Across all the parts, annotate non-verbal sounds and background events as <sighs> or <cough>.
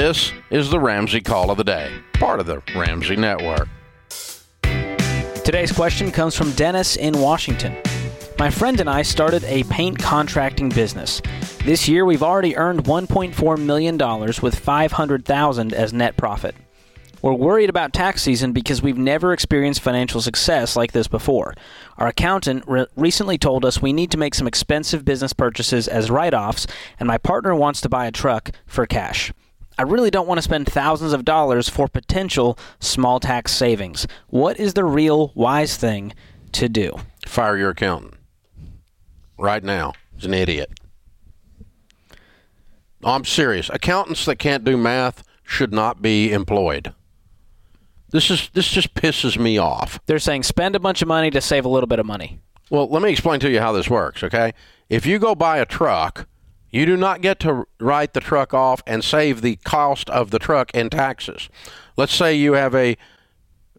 This is the Ramsey Call of the Day, part of the Ramsey Network. Today's question comes from Dennis in Washington. My friend and I started a paint contracting business. This year we've already earned $1.4 million with 500,000 as net profit. We're worried about tax season because we've never experienced financial success like this before. Our accountant re- recently told us we need to make some expensive business purchases as write offs, and my partner wants to buy a truck for cash. I really don't want to spend thousands of dollars for potential small tax savings. What is the real wise thing to do? Fire your accountant right now. He's an idiot. I'm serious. Accountants that can't do math should not be employed. This is this just pisses me off. They're saying spend a bunch of money to save a little bit of money. Well, let me explain to you how this works, okay? If you go buy a truck, you do not get to write the truck off and save the cost of the truck in taxes. Let's say you have a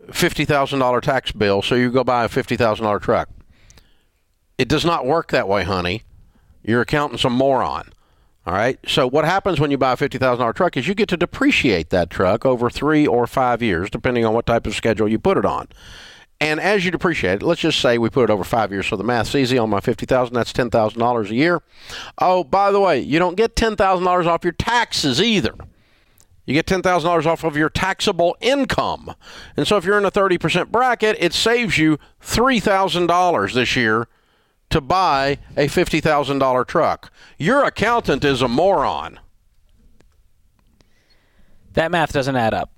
$50,000 tax bill, so you go buy a $50,000 truck. It does not work that way, honey. Your accountant's a moron. All right. So what happens when you buy a fifty thousand dollar truck is you get to depreciate that truck over three or five years, depending on what type of schedule you put it on. And as you depreciate it, let's just say we put it over five years, so the math's easy. On my fifty thousand, that's ten thousand dollars a year. Oh, by the way, you don't get ten thousand dollars off your taxes either. You get ten thousand dollars off of your taxable income, and so if you're in a thirty percent bracket, it saves you three thousand dollars this year to buy a $50,000 truck. Your accountant is a moron. That math doesn't add up.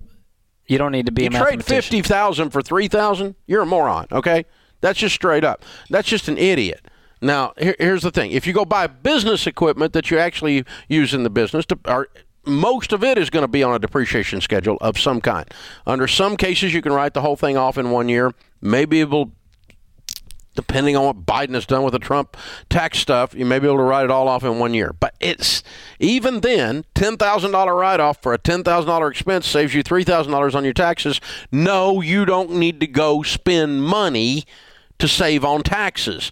You don't need to be you trade 50,000 for 3,000, you're a moron, okay? That's just straight up. That's just an idiot. Now, here, here's the thing. If you go buy business equipment that you actually use in the business, to, or, most of it is going to be on a depreciation schedule of some kind. Under some cases, you can write the whole thing off in one year. Maybe it will depending on what Biden has done with the Trump tax stuff, you may be able to write it all off in one year. But it's even then, ten thousand dollar write off for a ten thousand dollar expense saves you three thousand dollars on your taxes. No, you don't need to go spend money to save on taxes.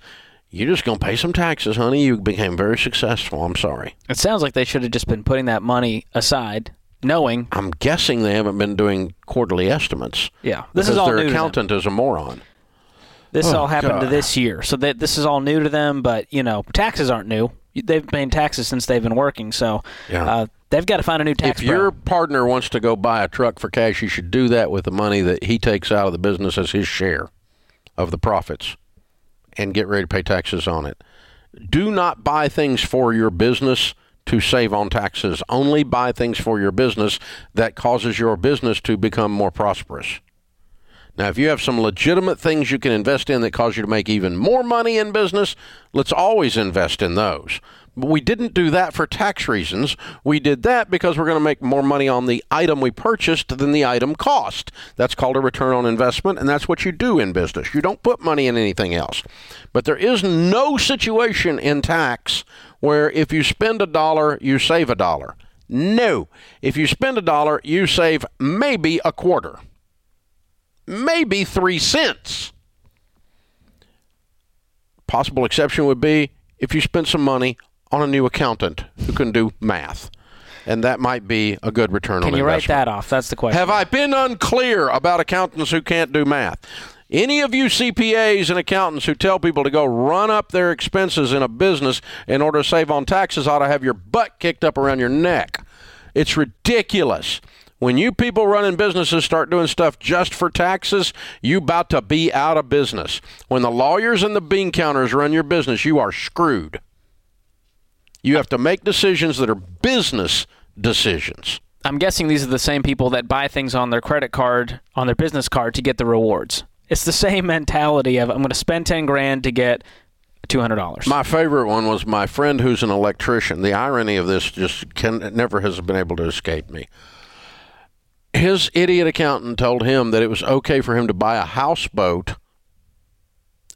You're just going to pay some taxes, honey. You became very successful. I'm sorry. It sounds like they should have just been putting that money aside, knowing. I'm guessing they haven't been doing quarterly estimates. Yeah, this is all their accountant is a moron. This oh, all happened God. this year, so that this is all new to them. But you know, taxes aren't new. They've paid taxes since they've been working, so yeah. uh, they've got to find a new tax. If your partner wants to go buy a truck for cash, you should do that with the money that he takes out of the business as his share of the profits, and get ready to pay taxes on it. Do not buy things for your business to save on taxes. Only buy things for your business that causes your business to become more prosperous. Now, if you have some legitimate things you can invest in that cause you to make even more money in business, let's always invest in those. But we didn't do that for tax reasons. We did that because we're going to make more money on the item we purchased than the item cost. That's called a return on investment, and that's what you do in business. You don't put money in anything else. But there is no situation in tax where if you spend a dollar, you save a dollar. No. If you spend a dollar, you save maybe a quarter maybe three cents. Possible exception would be if you spent some money on a new accountant who can do math. And that might be a good return can on investment. Can you write that off? That's the question. Have I been unclear about accountants who can't do math? Any of you CPAs and accountants who tell people to go run up their expenses in a business in order to save on taxes ought to have your butt kicked up around your neck. It's ridiculous. When you people running businesses start doing stuff just for taxes, you about to be out of business. When the lawyers and the bean counters run your business, you are screwed. You have to make decisions that are business decisions. I'm guessing these are the same people that buy things on their credit card, on their business card to get the rewards. It's the same mentality of I'm going to spend 10 grand to get $200. My favorite one was my friend who's an electrician. The irony of this just can never has been able to escape me his idiot accountant told him that it was okay for him to buy a houseboat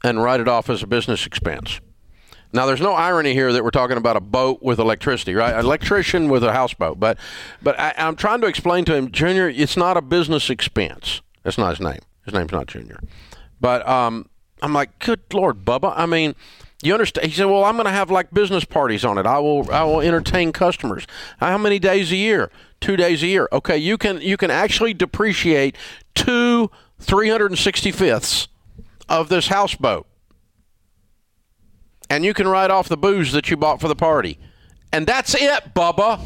and write it off as a business expense. Now, there's no irony here that we're talking about a boat with electricity, right? An electrician with a houseboat. But, but I, am trying to explain to him, Junior, it's not a business expense. That's not his name. His name's not Junior. But um, I'm like, good Lord, Bubba. I mean, You understand? He said, "Well, I'm going to have like business parties on it. I will I will entertain customers. How many days a year? Two days a year. Okay, you can you can actually depreciate two 365ths of this houseboat, and you can write off the booze that you bought for the party, and that's it, Bubba.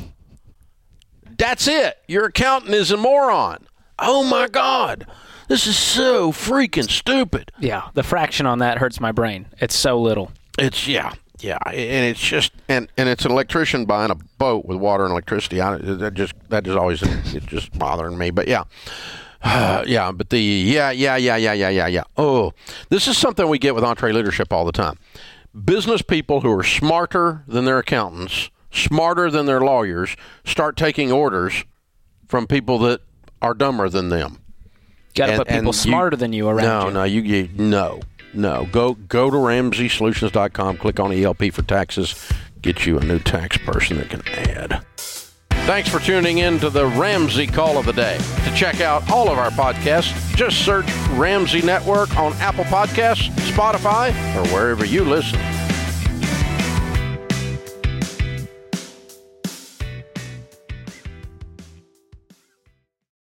That's it. Your accountant is a moron. Oh my God." This is so freaking stupid. Yeah, the fraction on that hurts my brain. It's so little. It's yeah, yeah, and it's just and and it's an electrician buying a boat with water and electricity. I, that just that is always it's just bothering me. But yeah. Uh, <sighs> yeah, but the yeah, yeah, yeah, yeah, yeah, yeah, yeah. Oh, this is something we get with EntreLeadership all the time. Business people who are smarter than their accountants, smarter than their lawyers, start taking orders from people that are dumber than them. Got to put people you, smarter than you around no, you. No, you, you no, no. Go go to RamseySolutions.com. Click on ELP for taxes. Get you a new tax person that can add. Thanks for tuning in to the Ramsey Call of the Day. To check out all of our podcasts, just search Ramsey Network on Apple Podcasts, Spotify, or wherever you listen.